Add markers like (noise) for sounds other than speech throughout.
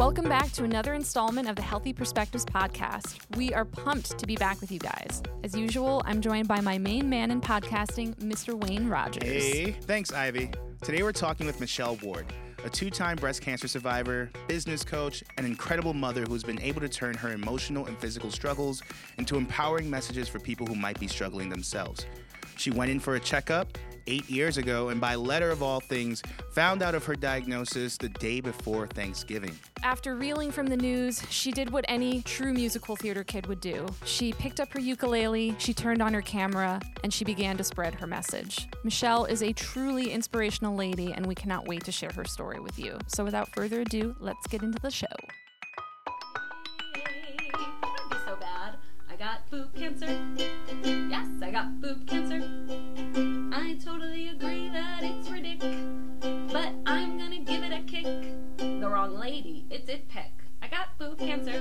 Welcome back to another installment of the Healthy Perspectives podcast. We are pumped to be back with you guys. As usual, I'm joined by my main man in podcasting, Mr. Wayne Rogers. Hey, thanks, Ivy. Today we're talking with Michelle Ward, a two time breast cancer survivor, business coach, and incredible mother who's been able to turn her emotional and physical struggles into empowering messages for people who might be struggling themselves. She went in for a checkup eight years ago and, by letter of all things, found out of her diagnosis the day before Thanksgiving. After reeling from the news, she did what any true musical theater kid would do. She picked up her ukulele, she turned on her camera, and she began to spread her message. Michelle is a truly inspirational lady, and we cannot wait to share her story with you. So, without further ado, let's get into the show. Don't be so bad. I got boob cancer. Yes, I got boob cancer. I totally agree that it's ridiculous, but I'm gonna give it a kick. The wrong lady, it's it did pick. I got boob cancer.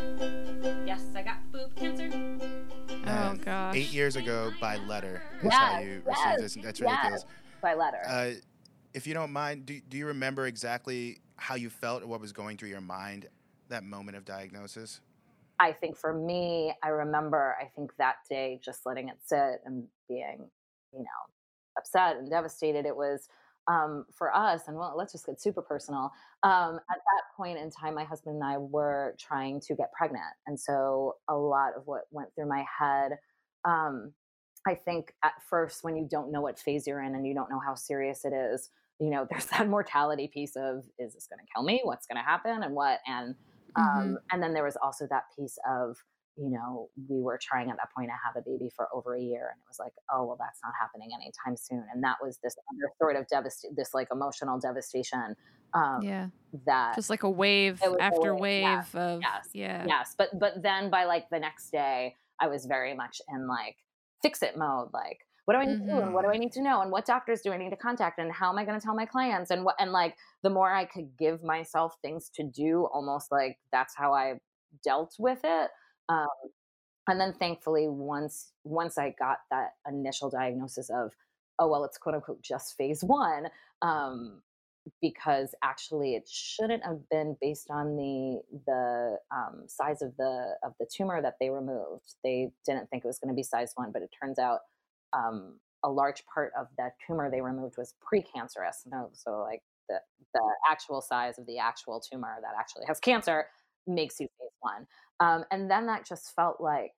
Yes, I got boob cancer. Oh, And gosh. Eight years ago, by letter, is how you yes, received this. That's ridiculous. yes. By letter. Uh, if you don't mind, do, do you remember exactly how you felt or what was going through your mind that moment of diagnosis? I think for me, I remember, I think that day just letting it sit and being, you know, upset and devastated. It was um, for us, and well, let's just get super personal. Um, at that point in time, my husband and I were trying to get pregnant. And so a lot of what went through my head, um, I think at first, when you don't know what phase you're in and you don't know how serious it is, you know, (laughs) there's that mortality piece of is this going to kill me? What's going to happen? And what? And um, and then there was also that piece of, you know, we were trying at that point to have a baby for over a year, and it was like, oh well, that's not happening anytime soon. And that was this other sort of devast- this like emotional devastation. Um, yeah. That Just like a wave was a after wave, wave yes, of. yes, Yeah. yes, but but then by like the next day, I was very much in like fix it mode, like. What do I need to do? And what do I need to know? And what doctors do I need to contact? And how am I going to tell my clients? And what? And like the more I could give myself things to do, almost like that's how I dealt with it. Um, and then thankfully once once i got that initial diagnosis of oh well it's quote unquote just phase one um, because actually it shouldn't have been based on the the um, size of the of the tumor that they removed. They didn't think it was going to be size one but it turns out um, a large part of that tumor they removed was precancerous. No so like the the actual size of the actual tumor that actually has cancer makes you one um, and then that just felt like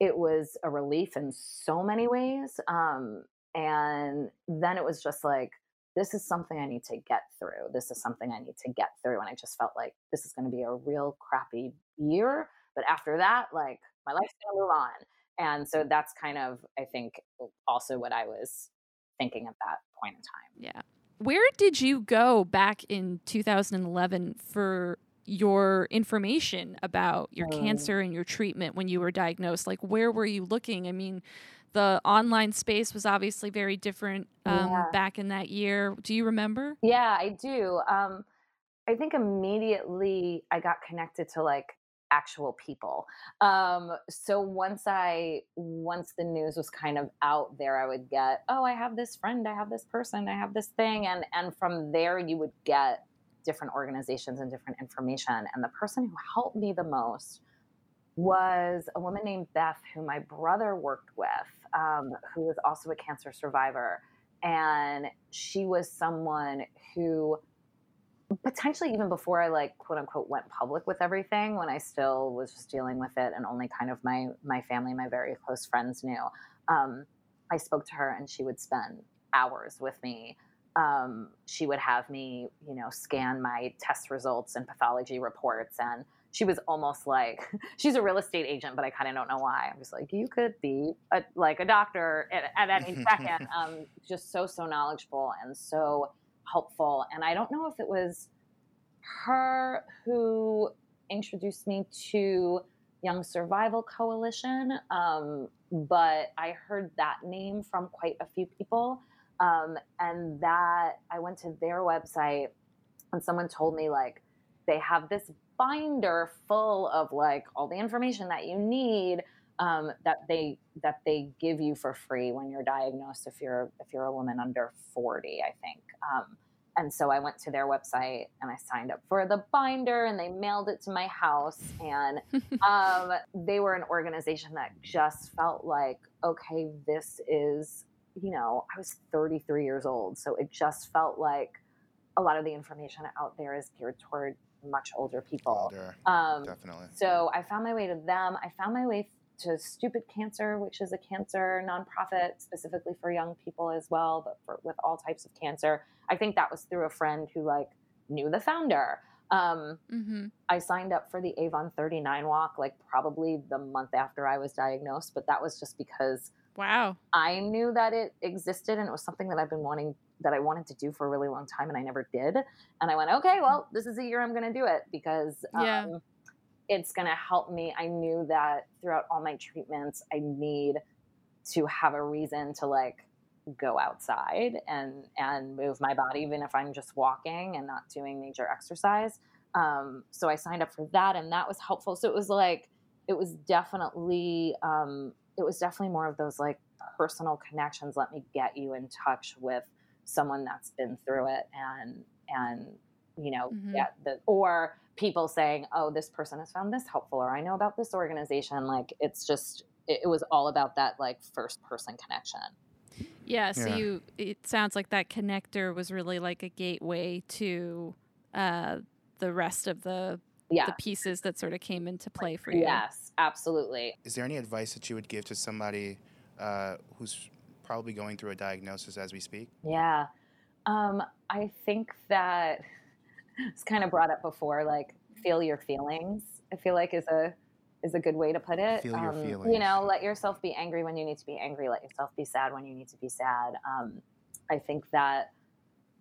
it was a relief in so many ways. Um, and then it was just like, this is something I need to get through. This is something I need to get through. And I just felt like this is going to be a real crappy year. But after that, like my life's going to move on. And so that's kind of, I think, also what I was thinking at that point in time. Yeah. Where did you go back in 2011 for your information about your cancer and your treatment when you were diagnosed? Like, where were you looking? I mean, the online space was obviously very different um, Yeah. back in that year. Do you remember? Yeah, I do. Um, I think immediately I got connected to like actual people. Um, so once I once the news was kind of out there, I would get, oh, I have this friend, I have this person, I have this thing, and and from there you would get different organizations and different information. And the person who helped me the most was a woman named Beth, who my brother worked with, um, who was also a cancer survivor. And she was someone who potentially even before I like quote unquote went public with everything, when I still was just dealing with it and only kind of my my family, my very close friends knew. Um, I spoke to her and she would spend hours with me. Um, she would have me, you know, scan my test results and pathology reports and she was almost like (laughs) she's a real estate agent, but I kind of don't know why. I'm just like, you could be a, like a doctor at, at any (laughs) second. Um, just so so knowledgeable and so helpful. And I don't know if it was her who introduced me to Young Survival Coalition, um, but I heard that name from quite a few people. Um, and that I went to their website and someone told me like they have this binder full of like all the information that you need um, that they that they give you for free when you're diagnosed if you're if you're a woman under 40 i think um, and so I went to their website and I signed up for the binder and they mailed it to my house. And (laughs) um, they were an organization that just felt like, okay, this is, you know, I was 33 years old. So it just felt like a lot of the information out there is geared toward much older people. Older, Um, definitely. so I found my way to them. I found my way to Stupid Cancer, which is a cancer nonprofit specifically for young people as well, but for, with all types of cancer. I think that was through a friend who like knew the founder. Um, Mm-hmm. I signed up for the Avon 39 walk like probably the month after I was diagnosed, but that was just because Wow. I knew that it existed and it was something that I've been wanting that I wanted to do for a really long time and I never did. And I went, okay, well, this is the year I'm going to do it because um, it's going to help me. I knew that throughout all my treatments, I need to have a reason to like go outside and and move my body, even if I'm just walking and not doing major exercise. Um, so I signed up for that, and that was helpful. So it was like it was definitely um, it was definitely more of those like personal connections. Let me get you in touch with someone that's been through it, and and you know Mhm. get the or people saying, oh, this person has found this helpful, or I know about this organization. Like it's just it, it was all about that like first person connection. Yeah, so Yeah. you it sounds like that connector was really like a gateway to uh the rest of the Yeah. the pieces that sort of came into play for you. Yes, absolutely. Is there any advice that you would give to somebody uh, who's probably going through a diagnosis as we speak? Yeah. Um, I think that (laughs) it's kind of brought up before, like feel your feelings. I feel like is a is a good way to put it. Feel your Um, You know, let yourself be angry when you need to be angry. Let yourself be sad when you need to be sad. Um, I think that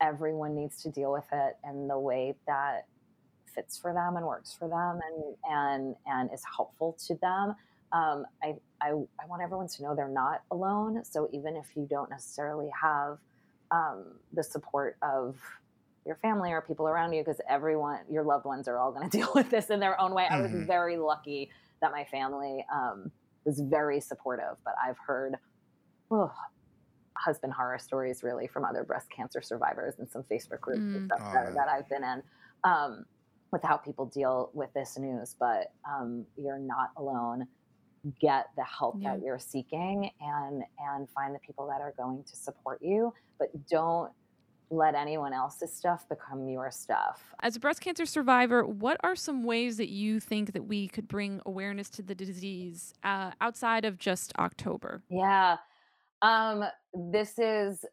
everyone needs to deal with it in the way that fits for them and works for them and and and is helpful to them. Um, I, I I want everyone to know they're not alone. So even if you don't necessarily have um, the support of your family or people around you, because everyone, your loved ones, are all going (laughs) to deal with this in their own way. I was Mhm. very lucky that my family um, was very supportive, but I've heard oh, husband horror stories really from other breast cancer survivors and some Facebook groups Mm. and stuff Oh, that, that I've been in. Um, with how people deal with this news, but um, you're not alone. Get the help Yeah. that you're seeking, and and find the people that are going to support you. But don't let anyone else's stuff become your stuff. As a breast cancer survivor, what are some ways that you think that we could bring awareness to the disease uh, outside of just October? Yeah. Um, this is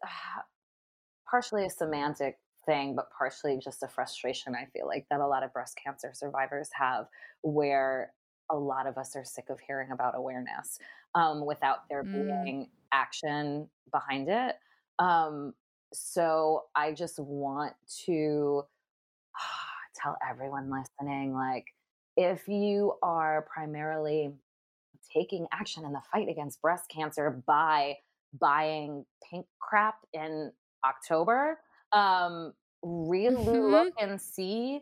(sighs) partially a semantic thing, but partially just a frustration I feel like that a lot of breast cancer survivors have, where a lot of us are sick of hearing about awareness um, without there Mm. being action behind it. Um, so I just want to (sighs) tell everyone listening like, if you are primarily taking action in the fight against breast cancer by buying pink crap in October, um, really Mhm. look and see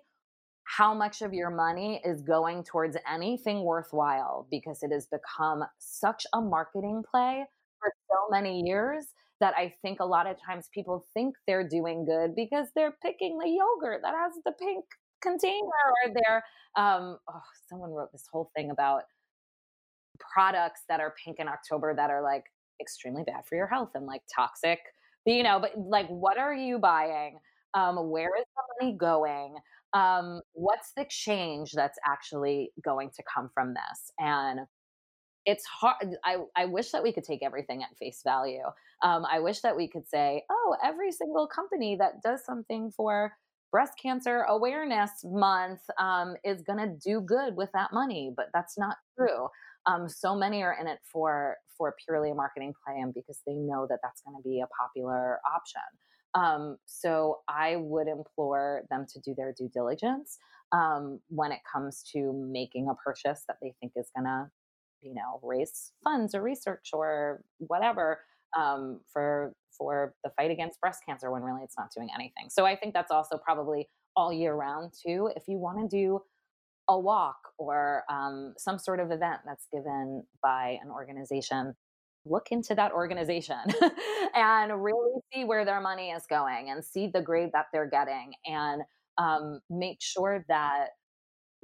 how much of your money is going towards anything worthwhile because it has become such a marketing play for so many years that I think a lot of times people think they're doing good because they're picking the yogurt that has the pink container or they're um oh someone wrote this whole thing about products that are pink in October that are like extremely bad for your health and like toxic. You know, but like what are you buying? Um, where is the money going? Um, what's the change that's actually going to come from this? And it's hard. I, I wish that we could take everything at face value. Um, I wish that we could say, oh, every single company that does something for breast cancer awareness month um, is going to do good with that money, but that's not true. Um, so many are in it for for purely a marketing play and because they know that that's going to be a popular option. Um, so I would implore them to do their due diligence um, when it comes to making a purchase that they think is going to, you know, raise funds or research or whatever um, for for the fight against breast cancer when really it's not doing anything. So I think that's also probably all year round too. If you want to do a walk or um, some sort of event that's given by an organization look into that organization (laughs) and really see where their money is going and see the grade that they're getting and um, make sure that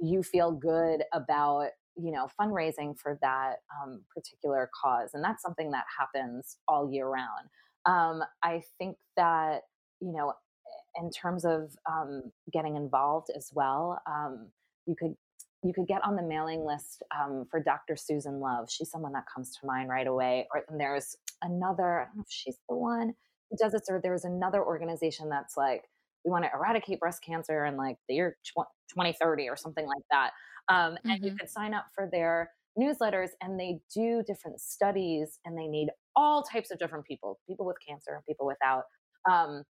you feel good about you know fundraising for that um, particular cause and that's something that happens all year round. Um, i think that you know in terms of um, getting involved as well um, you could you could get on the mailing list um, for Dr. Susan Love. She's someone that comes to mind right away. Or and there's another, I don't know if she's the one who does this, or there's another organization that's like, we want to eradicate breast cancer in like the year 2030 or something like that. Um, mm-hmm. And you mm-hmm. could sign up for their newsletters, and they do different studies, and they need all types of different people, people with cancer and people without. Um,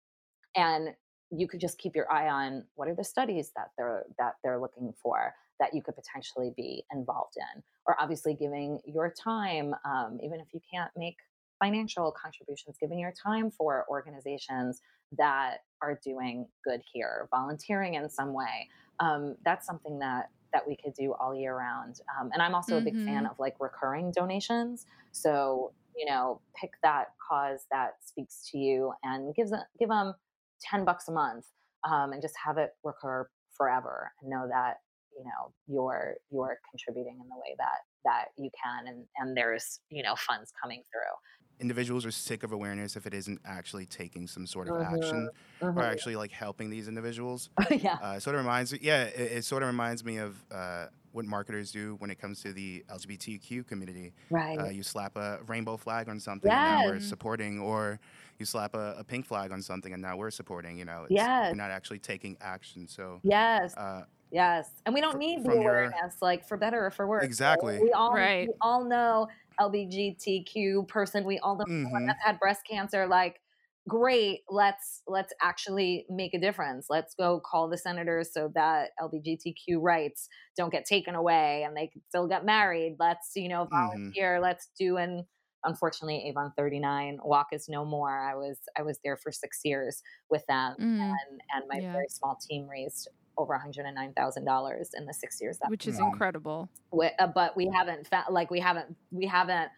and you could just keep your eye on what are the studies that they're that they're looking for that you could potentially be involved in or obviously giving your time um, even if you can't make financial contributions giving your time for organizations that are doing good here volunteering in some way um, that's something that that we could do all year round um, and i'm also mm-hmm. a big fan mm-hmm. of like recurring donations so you know pick that cause that speaks to you and gives give them 10 bucks a month um, and just have it recur forever and know that you know you're you're contributing in the way that that you can and and there's you know funds coming through individuals are sick of awareness if it isn't actually taking some sort of mm-hmm. action mm-hmm. or actually like helping these individuals (laughs) yeah uh, it sort of reminds me yeah it, it, sort of reminds me of uh, what marketers do when it comes to the lgbtq community right uh, you slap a rainbow flag on something yes. and now we're supporting or you slap a, a, pink flag on something and now we're supporting you know yeah you're not actually taking action so yes uh, Yes, and we don't need the awareness, your... like for better or for worse. Exactly. We all right. we all know LGBTQ person. We all know mm-hmm. that's had breast cancer. Like, great. Let's let's actually make a difference. Let's go call the senators so that LGBTQ rights don't get taken away and they can still get married. Let's you know mm-hmm. volunteer. Mm-hmm. Let's do and unfortunately avon 39 walk is no more i was i was there for six years with them mm. and and my yeah. very small team raised over $109,000 in the six years that which is incredible. Uh, but we haven't fa- like we haven't we haven't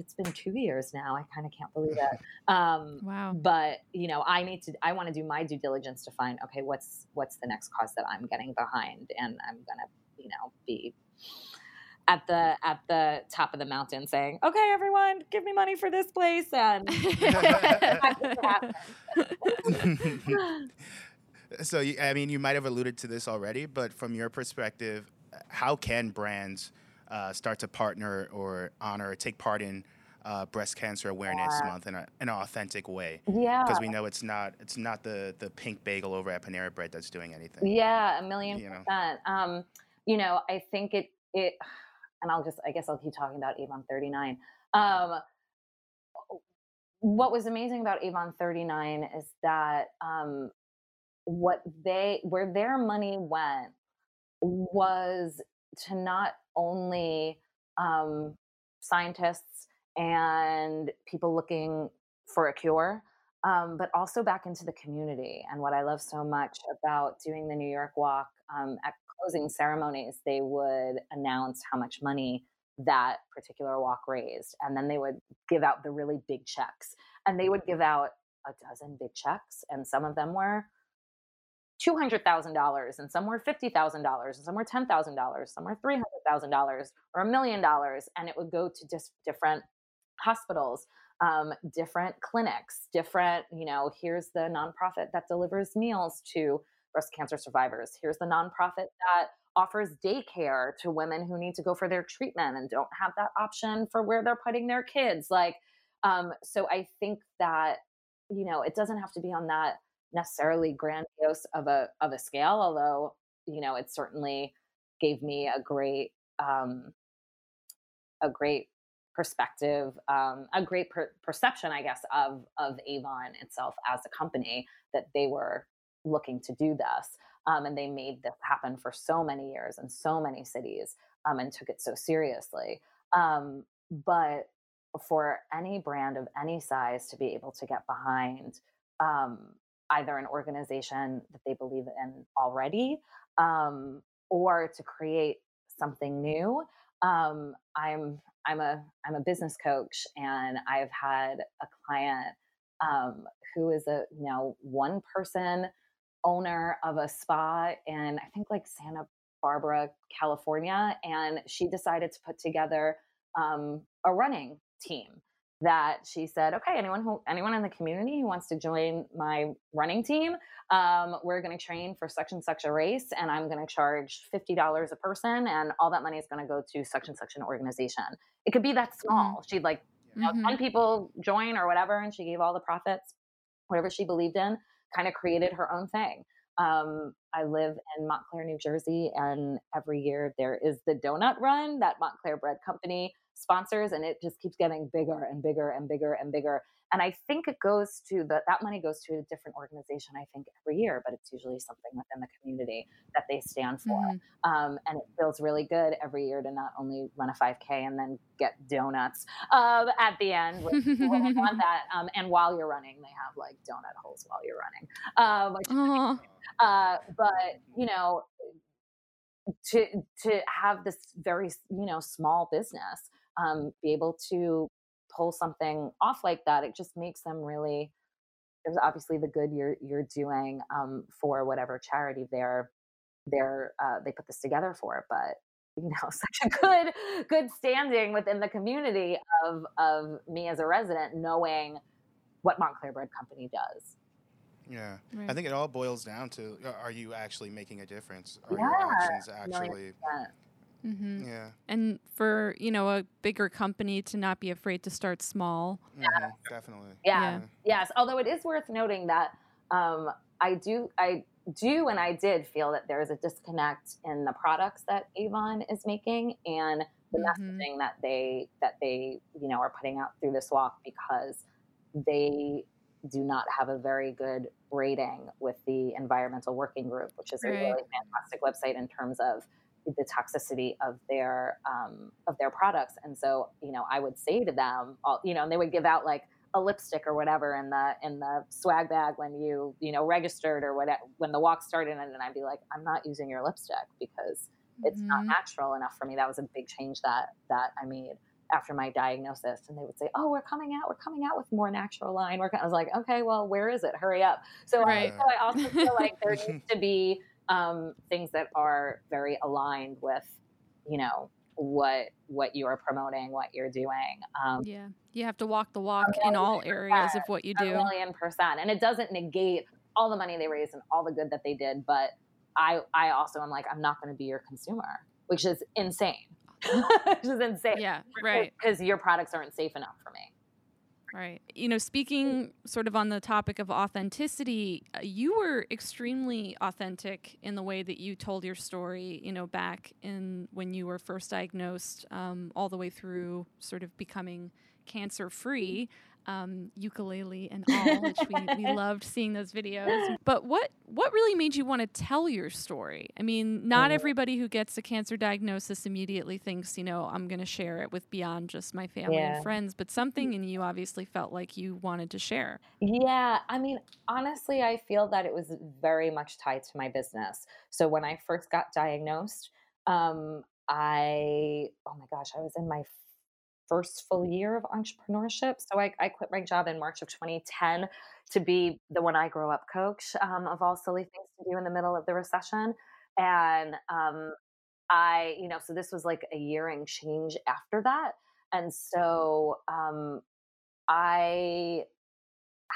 it's been two years now. I kind of can't believe it. Um, wow. But you know, I need to. I want to do my due diligence to find okay, what's what's the next cause that I'm getting behind, and I'm gonna you know be at the at the top of the mountain saying, "Okay, everyone, give me money for this place." And (laughs) (laughs) So, I mean, you might have alluded to this already, but from your perspective, how can brands uh, start to partner or honor or take part in uh, breast cancer awareness yeah. month in, a, in an authentic way? Yeah, because we know it's not it's not the the pink bagel over at Panera Bread that's doing anything. Yeah, a million you percent. Know? Um, you know, I think it it, (sighs) and I'll just I guess I'll keep talking about Avon 39. Um, what was amazing about Avon 39 is that um, what they where their money went was to not only um, scientists and people looking for a cure, um, but also back into the community. And what I love so much about doing the New York Walk um, at closing ceremonies, they would announce how much money that particular walk raised, and then they would give out the really big checks. And they would give out a dozen big checks, and some of them were $200,000 and some were $50,000 and some were $10,000, some were $300,000 or a million dollars. And it would go to just different hospitals, um, different clinics, different, you know, here's the nonprofit that delivers meals to breast cancer survivors. Here's the nonprofit that offers daycare to women who need to go for their treatment and don't have that option for where they're putting their kids. Like, um, so I think that, you know, it doesn't have to be on that necessarily grandiose of a of a scale, although you know it certainly gave me a great um, a great perspective, um, a great per- perception, I guess, of of Avon itself as a company that they were looking to do this, um, and they made this happen for so many years in so many cities, um, and took it so seriously. Um, but for any brand of any size to be able to get behind um, either an organization that they believe in already um, or to create something new. Um, I'm I'm a I'm a business coach, and I've had a client um, who is a you know one person owner of a spa in I think like Santa Barbara, California, and she decided to put together um, a running team that she said, okay, anyone who anyone in the community who wants to join my running team, um, we're going to train for such and such a race, and I'm going to charge fifty dollars a person, and all that money is going to go to such and such an organization. It could be that mm-hmm. small. Mm-hmm. She'd like you know, mm-hmm. ten people join or whatever, and she gave all the profits, whatever she believed in, kind of created her own thing. Um, I live in Montclair, New Jersey, and every year there is the donut run that Montclair Bread Company sponsors, and it just keeps getting bigger and bigger and bigger and bigger. And I think it goes to the that money goes to a different organization. I think every year, but it's usually something within the community that they stand for. Mm-hmm. Um, and it feels really good every year to not only run a 5K and then get donuts um, at the end. want (laughs) that. Um, and while you're running, they have like donut holes while you're running. Um, uh, but you know, to to have this very you know small business um, be able to pull something off like that, it just makes them really. There's obviously the good you're you're doing um, for whatever charity they're they're uh, they put this together for, but you know (laughs) such a good good standing within the community of of me as a resident knowing what Montclair Bread Company does. Yeah, right. I think it all boils down to: Are you actually making a difference? Are yeah, your actions actually? Mm-hmm. Yeah. And for, you know, a bigger company to not be afraid to start small. Yeah, mm-hmm. definitely. Yeah. yeah. Yes. Although it is worth noting that um, I do, I do, and I did feel that there is a disconnect in the products that Avon is making and the mm-hmm. messaging that they, that they, you know, are putting out through this walk because they do not have a very good rating with the environmental working group, which is right. a really fantastic website in terms of the toxicity of their um, of their products. And so, you know, I would say to them, all, you know, and they would give out like a lipstick or whatever in the in the swag bag when you you know registered or whatever when the walk started, and I'd be like, I'm not using your lipstick because it's mm-hmm. not natural enough for me. That was a big change that that I made after my diagnosis and they would say oh we're coming out we're coming out with more natural line we're, i was like okay well where is it hurry up so, right. I, so I also feel like there (laughs) needs to be um, things that are very aligned with, you know, what what you are promoting, what you're doing. Um, yeah, you have to walk the walk in all areas of what you do. A million percent, and it doesn't negate all the money they raised and all the good that they did. But I I also am like I'm not going to be your consumer, which is insane. (laughs) which is insane. Yeah, right. Because your products aren't safe enough for me. Right. You know, speaking sort of on the topic of authenticity, uh, you were extremely authentic in the way that you told your story, you know, back in when you were first diagnosed, um, all the way through sort of becoming cancer free um, ukulele and all, which we, we (laughs) loved seeing those videos. But what what really made you want to tell your story? I mean, not everybody who gets a cancer diagnosis immediately thinks, you know, I'm going to share it with beyond just my family yeah. and friends, but something in you obviously felt like you wanted to share. Yeah, I mean, honestly, I feel that it was very much tied to my business. So when I first got diagnosed, um, I oh my gosh, I was in my first full year of entrepreneurship. So I, I quit my job in March of 2010 to be the When I Grow Up coach um, of all silly things to do in the middle of the recession. And um, I, you know, so this was like a year and change after that. And so um, I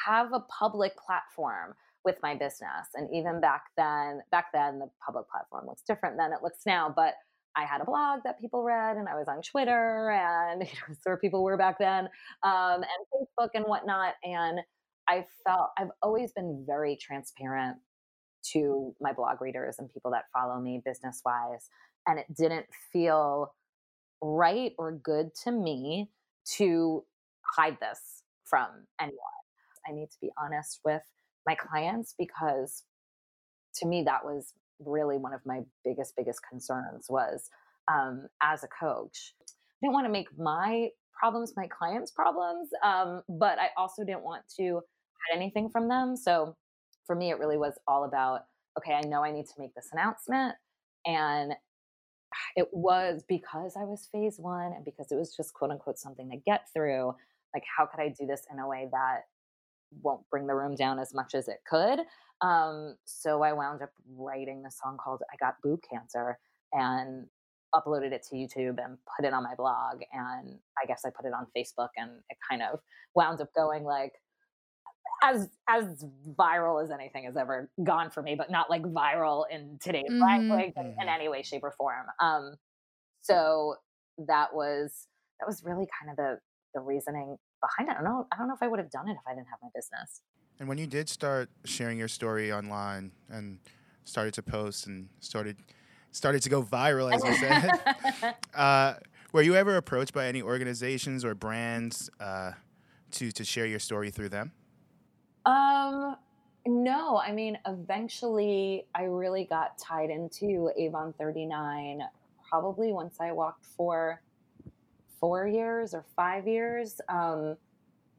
have a public platform with my business. And even back then, back then, the public platform looks different than it looks now. But I had a blog that people read, and I was on Twitter, and (laughs) you know, where people were back then, um, and Facebook and whatnot. And I felt I've always been very transparent to my blog readers and people that follow me business wise, and it didn't feel right or good to me to hide this from anyone. I need to be honest with my clients because to me that was really one of my biggest biggest concerns was um, as a coach i didn't want to make my problems my clients problems um, but i also didn't want to hide anything from them so for me it really was all about okay i know i need to make this announcement and it was because I was phase one and because it was just quote unquote something to get through. Like, how could I do this in a way that won't bring the room down as much as it could? Um, so I wound up writing the song called I Got Boob Cancer and uploaded it to YouTube and put it on my blog. And I guess I put it on Facebook and it kind of wound up going like, as as viral as anything has ever gone for me, but not like viral in today's mm-hmm. language in, in mm-hmm. any way, shape, or form. Um, so that was that was really kind of the the reasoning behind it. I don't know. I don't know if I would have done it if I didn't have my business. And when you did start sharing your story online and started to post and started started to go viral, as you said, (laughs) (laughs) uh, were you ever approached by any organizations or brands uh, to to share your story through them? Um, no, I mean, eventually I really got tied into Avon 39 probably once I walked for four years or five years. Um,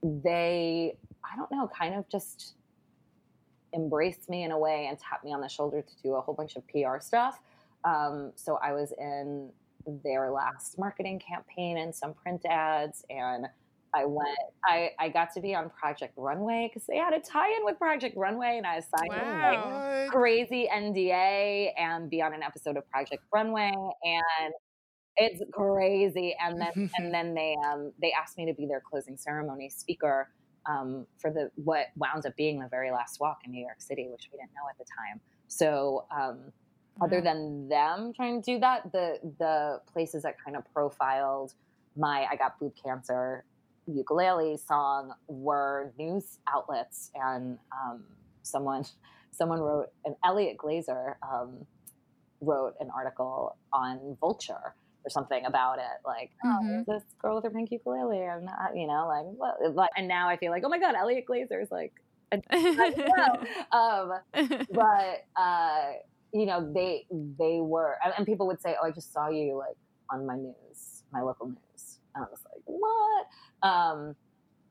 they, I don't know, kind of just embraced me in a way and tapped me on the shoulder to do a whole bunch of PR stuff. Um, so I was in their last marketing campaign and some print ads and I went. I I got to be on Project Runway because they had a tie-in with Project Runway, and I signed wow. like crazy NDA and be on an episode of Project Runway, and it's crazy. And then and (laughs) then they um they asked me to be their closing ceremony speaker um for the what wound up being the very last walk in New York City, which we didn't know at the time. So um other than them trying to do that, the the places that kind of profiled my I got boob cancer ukulele song were news outlets and um, someone (laughs) someone wrote and Elliot Glazer um, wrote an article on Vulture or something about it like oh, mm-hmm. oh this girl with her pink ukulele and not, you know like what? and now I feel like oh my god Elliot Glazer is like (laughs) (laughs) um, but uh, you know they they were and, and people would say oh I just saw you like on my news my local news and I was like what um,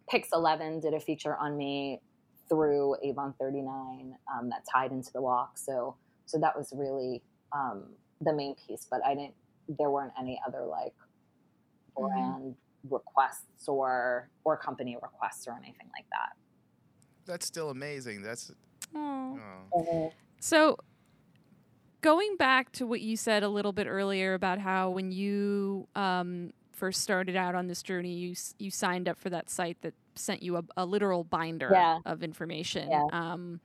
Pix 11 did a feature on me through Avon 39 um, that tied into the walk. So, so that was really um, the main piece. But I didn't. There weren't any other like mm-hmm. brand mm-hmm. requests or or company requests or anything like that. That's still amazing. That's. Oh. oh. So going back to what you said a little bit earlier about how when you um, first started out on this journey, you you signed up for that site that sent you a, a literal binder yeah. of information. Yeah. Um,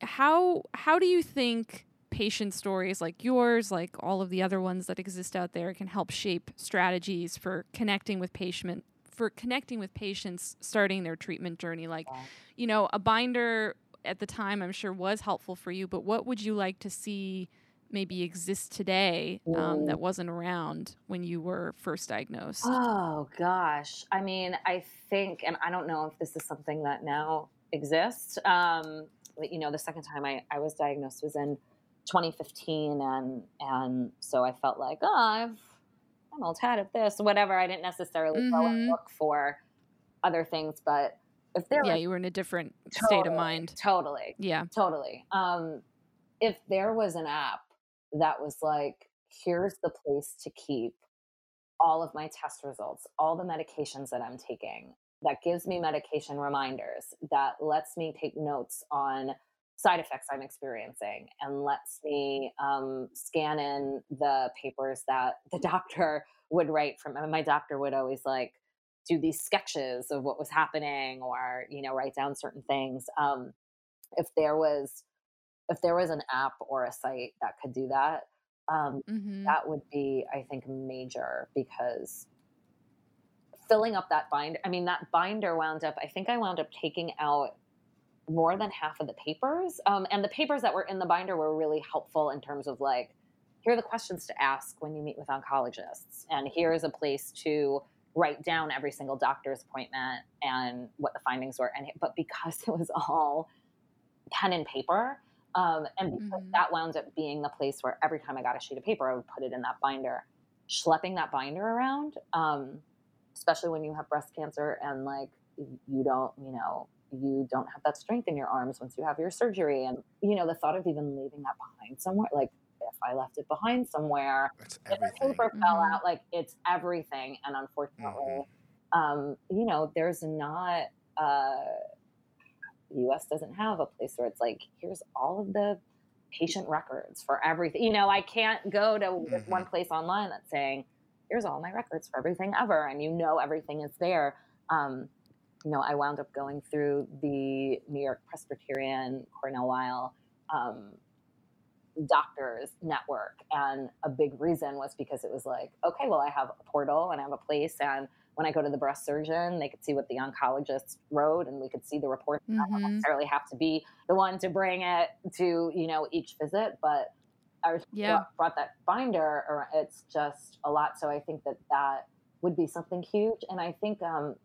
how how do you think patient stories like yours, like all of the other ones that exist out there, can help shape strategies for connecting with patient for connecting with patients starting their treatment journey? Like, you know, a binder at the time I'm sure was helpful for you, but what would you like to see? maybe exist today um, that wasn't around when you were first diagnosed? Oh, gosh. I mean, I think, and I don't know if this is something that now exists. Um, you know, the second time I, I was diagnosed was in 2015. And, and so I felt like, oh, I've, I'm all tired of this, whatever. I didn't necessarily mm-hmm. go and mm-hmm. look for other things, but if there yeah, you were in a different totally, state of mind. Totally. Yeah. Totally. Um, if there was an app that was like, here's the place to keep all of my test results, all the medications that I'm taking, that gives me medication reminders, that lets me take notes on side effects I'm experiencing, and lets me um, scan in the papers that the (laughs) doctor would write from. I mean, my doctor would always like do these sketches of what was happening or, you know, write down certain things. Um, if there was if there was an app or a site that could do that, um, mm-hmm. that would be, I think, major because filling up that binder, I mean, that binder wound up, I think I wound up taking out more than half of the papers. Um, and the papers that were in the binder were really helpful in terms of like, here are the questions to ask when you meet with oncologists. And here is a place to write down every single doctor's appointment and what the findings were. And but because (laughs) it was all pen and paper, um, and because mm-hmm. that wound up being the place where every time I got a sheet of paper, I would put it in that binder. Schlepping that binder around, um, especially when you have breast cancer and like you don't, you know, you don't have that strength in your arms once you have your surgery. And, you know, the thought of even leaving that behind somewhere, like if I left it behind somewhere? That's If a paper fell Mhm. out, like it's everything. And unfortunately, Mhm. um, you know, there's not uh US doesn't have a place where it's like, here's all of the patient records for everything. You know, I can't go to this one place online that's saying, here's all my records for everything ever, and you know everything is there. Um, you know, I wound up going through the New York Presbyterian Cornell Weill um, doctors network, and a big reason was because it was like, okay, well, I have a portal and I have a place, and when I go to the breast surgeon, they could see what the oncologist wrote, and we could see the report. I don't Mhm. necessarily have to be the one to bring it to you know each visit, but I was Yeah. brought, brought that binder. Or it's just a lot. So I think that that would be something huge, and I think um,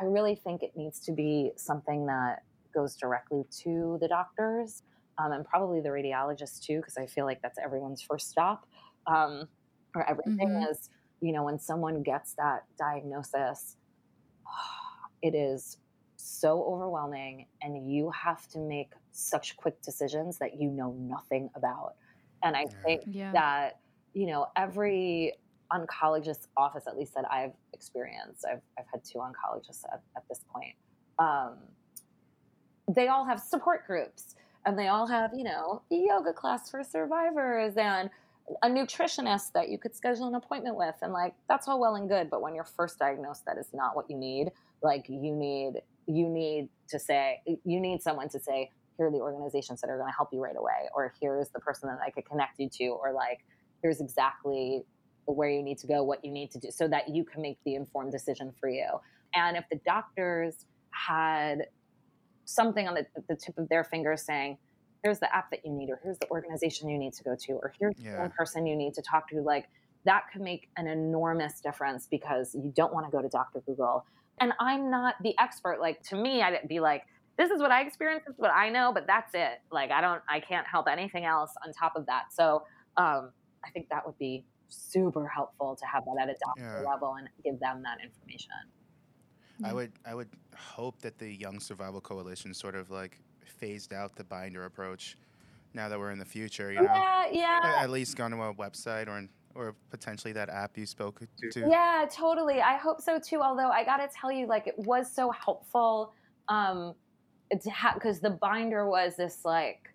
I really think it needs to be something that goes directly to the doctors um, and probably the radiologists too, because I feel like that's everyone's first stop. Um, or everything Mhm. is, you know, when someone gets that diagnosis, (sighs) it is so overwhelming, and you have to make such quick decisions that you know nothing about. And I think Yeah. that you know every oncologist office at least that i've experienced. I've, I've had two oncologists at, at this point. Um, they all have support groups and they all have you know a yoga class for survivors and a nutritionist that you could schedule an appointment with. And like that's all well and good but when you're first diagnosed that is not what you need. Like you need you need to say you need someone to say here are the organizations that are going to help you right away or here's the person that i could connect you to or like here's exactly where you need to go what you need to do so that you can make the informed decision for you. And if the doctors had something on the, the tip of their finger saying here's the app that you need or here's the organization you need to go to or here's the Yeah. one person you need to talk to like that could make an enormous difference because you don't want to go to dr google. And i'm not the expert like to me i'd be like this is what i experienced this is what i know but that's it. Like i don't i can't help anything else on top of that. So um, i think that would be super helpful to have that at a doctor Yeah. level and give them that information I would I would hope that the Young Survival Coalition sort of like phased out the binder approach now that we're in the future, you know. yeah yeah At least gone to a website or or potentially that app you spoke to. Yeah, totally. I hope so too. Although I got to tell you, like, it was so helpful um, to have because the binder was this like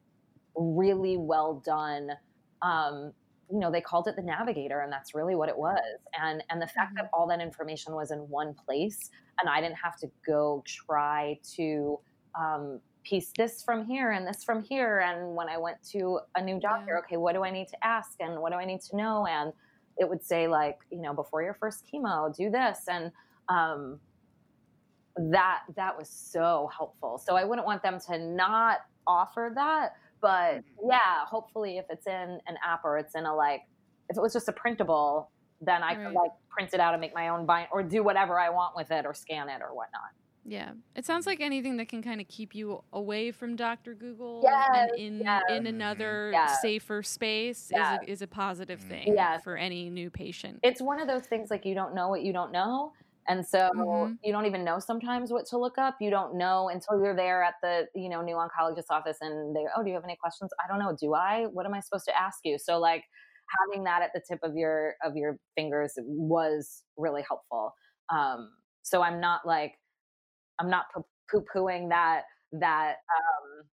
really well done. Um, you know, they called it the navigator, and that's really what it was. And and the fact that all that information was in one place, and I didn't have to go try to um, piece this from here and this from here. And when I went to a new doctor, Yeah. okay, what do I need to ask and what do I need to know? And it would say like, you know, before your first chemo, do this, and um, that that was so helpful. So I wouldn't want them to not offer that, but yeah, hopefully if it's in an app or it's in a like, if it was just a printable, then I Right. could like print it out and make my own bind or do whatever I want with it or scan it or whatnot. Yeah, it sounds like anything that can kind of keep you away from Dr. Google Yes, and in yes. in Mhm. another Yes. safer space Yes. is a, is a positive Mhm. thing Yes. for any new patient. It's one of those things like you don't know what you don't know. And so Mhm. you don't even know sometimes what to look up. You don't know until you're there at the, you know, new oncologist's office and they, oh, do you have any questions? I don't know. Do I? What am I supposed to ask you? So like having that at the tip of your of your fingers was really helpful. Um, so I'm not like I'm not poo pooing that that um,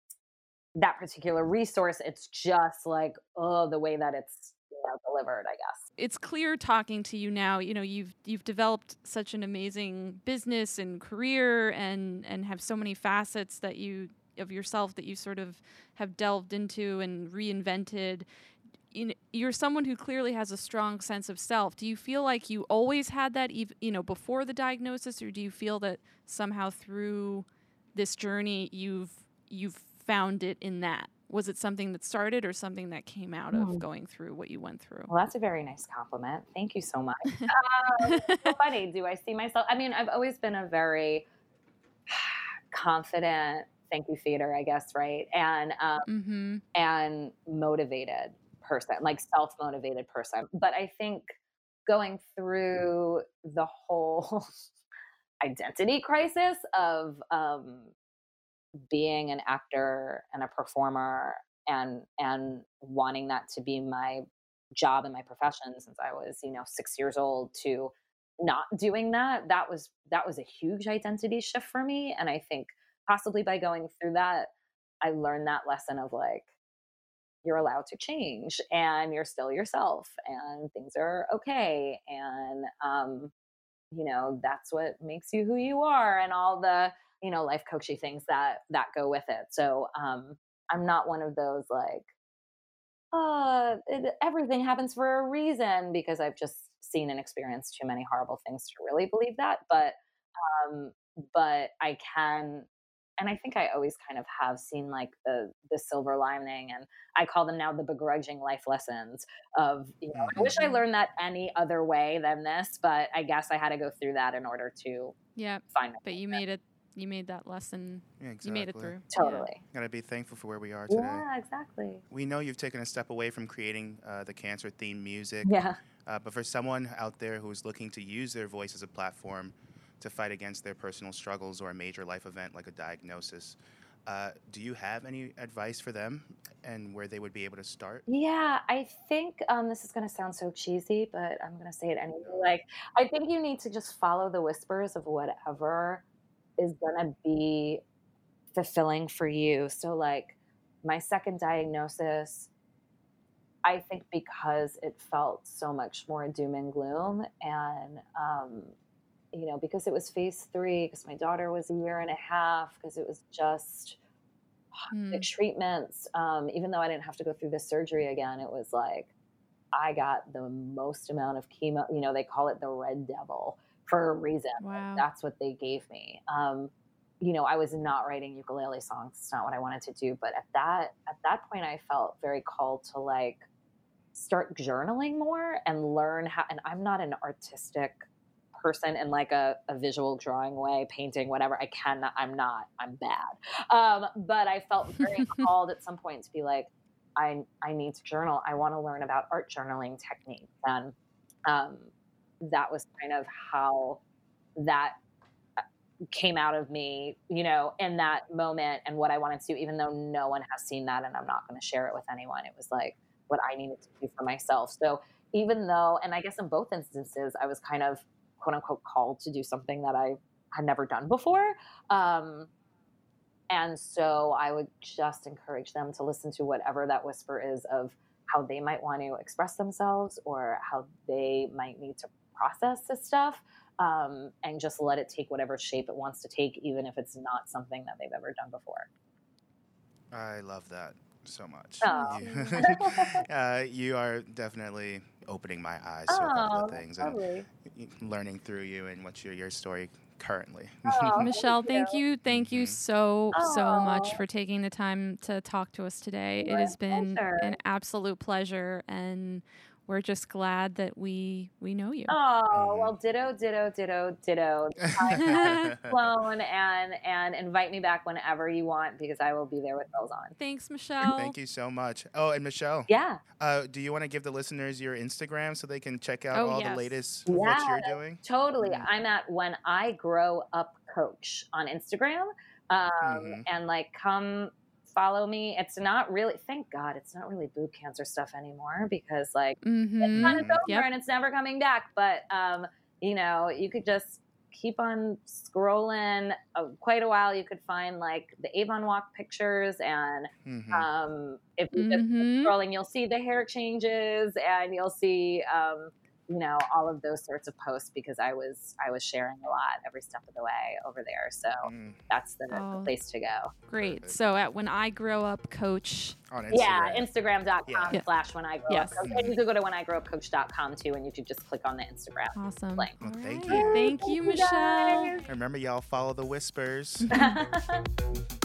that particular resource. It's just like oh, the way that it's know, delivered. I guess. it's clear talking to you now you know you've you've developed such an amazing business and career and and have so many facets that you of yourself that you sort of have delved into and reinvented kn- you're someone who clearly has a strong sense of self do you feel like you always had that ev- you know before the diagnosis or do you feel that somehow through this journey you've you've found it in that was it something that started or something that came out Hmm. of going through what you went through Well, that's a very nice compliment. Thank you so much. (laughs) um, so funny. Do I see myself? I mean, I've always been a very (sighs) confident, thank you, theater, I guess, right? And um, mm-hmm and motivated person, like self motivated person. But I think going through the whole (laughs) identity crisis of um, being an actor and a performer and and wanting that to be my job and my profession since I was, you know, six years old to not doing that, that was that was a huge identity shift for me. And I think possibly by going through that, I learned that lesson of like, you're allowed to change and you're still yourself and things are okay. And um, you know, that's what makes you who you are and all the, you know, life coachy things that that go with it. So um I'm not one of those like, uh, it, everything happens for a reason because I've just seen and experienced too many horrible things to really believe that. But, um, but I can, and I think I always kind of have seen like the the silver lining, and I call them now the begrudging life lessons of, you know, I wish I Mhm. learned that any other way than this, but I guess I had to go through that in order to Yeah, find it. but you made it. You made that lesson. Yeah, exactly. You made it through. Yeah. Totally. Gotta be thankful for where we are today. Yeah, exactly. We know you've taken a step away from creating uh, the cancer themed music, Yeah. uh, but for someone out there who's looking to use their voice as a platform to fight against their personal struggles or a major life event like a diagnosis, uh, do you have any advice for them and where they would be able to start? Yeah, I think um, this is going to sound so cheesy, but I'm going to say it anyway. Like, I think you need to just follow the whispers of whatever is going to be fulfilling for you. So, like, my second diagnosis, I think because it felt so much more doom and gloom, and, um, you know, because it was phase three, because my daughter was a year and a half, because it was just Mm. the treatments, um, even though I didn't have to go through the surgery again, it was like I got the most amount of chemo. You know, they call it the red devil for a reason. Wow. that's what they gave me. Um, you know, I was not writing ukulele songs. It's not what I wanted to do. But at that at that point, I felt very called to like start journaling more and learn how. And I'm not an artistic person in like a, a visual drawing way, painting, whatever. I cannot. I'm not. I'm bad. Um, but I felt very (laughs) called at some point to be like, I I need to journal. I want to learn about art journaling techniques, and um, that was kind of how that uh, came out of me, you know, in that moment and what I wanted to do, even though no one has seen that and I'm not going to share it with anyone. It was like what I needed to do for myself. So even though, and I guess in both instances, I was kind of quote unquote called to do something that I had never done before. Um, and so I would just encourage them to listen to whatever that whisper is of how they might want to express themselves or how they might need to process this stuff um, and just let it take whatever shape it wants to take, even if it's not something that they've ever done before. I love that so much. Oh. You, (laughs) uh, you are definitely opening my eyes to a couple Oh, of things and lovely. y- learning through you and what's your, your story currently. Oh, (laughs) Michelle, thank thank you, thank you Mhm. so so much for taking the time to talk to us today. It has been pleasure. an absolute pleasure, and we're just glad that we we know you. Oh, Mhm. well, ditto, ditto, ditto, ditto. (laughs) Time flown and and invite me back whenever you want because I will be there with bells on. Thanks, Michelle. Thank you so much. Oh, and Michelle, Yeah. uh, do you want to give the listeners your Instagram so they can check out Oh, all yes. the latest of what you're doing? Totally. Mhm. I'm at when I grow up coach on Instagram. Um, Mhm. and like come follow me. It's not really thank God it's not really boob cancer stuff anymore because like Mm-hmm. it's kind of over Yep. and it's never coming back. But um, you know, you could just keep on scrolling uh, quite a while. You could find like the Avon Walk pictures and Mhm. um, if you just keep Mhm. scrolling, you'll see the hair changes and you'll see, um, you know, all of those sorts of posts because I was I was sharing a lot every step of the way over there. So Mm, that's the, the Oh. place to go. Great. Perfect. So at when I grow up, coach. on Instagram. Yeah, Instagram.com Yeah. slash when I grow Yes. up coach. And you could go to when I grow up coach.com too, and you could just click on the Instagram. Awesome. Blank. Well, thank right. you. Thank you, Thank you, Michelle. guys. And Remember, y'all follow the whispers. (laughs)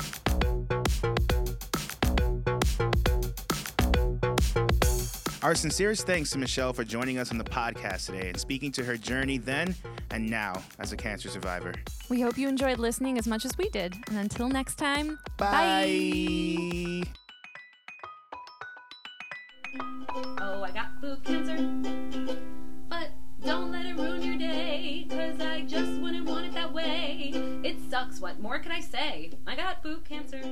Our sincerest thanks to Michelle for joining us on the podcast today and speaking to her journey then and now as a cancer survivor. We hope you enjoyed listening as much as we did. And until next time, Bye. Oh, I got boob cancer. But don't let it ruin your day, cause I just wouldn't want it that way. It sucks, what more could I say? I got boob cancer.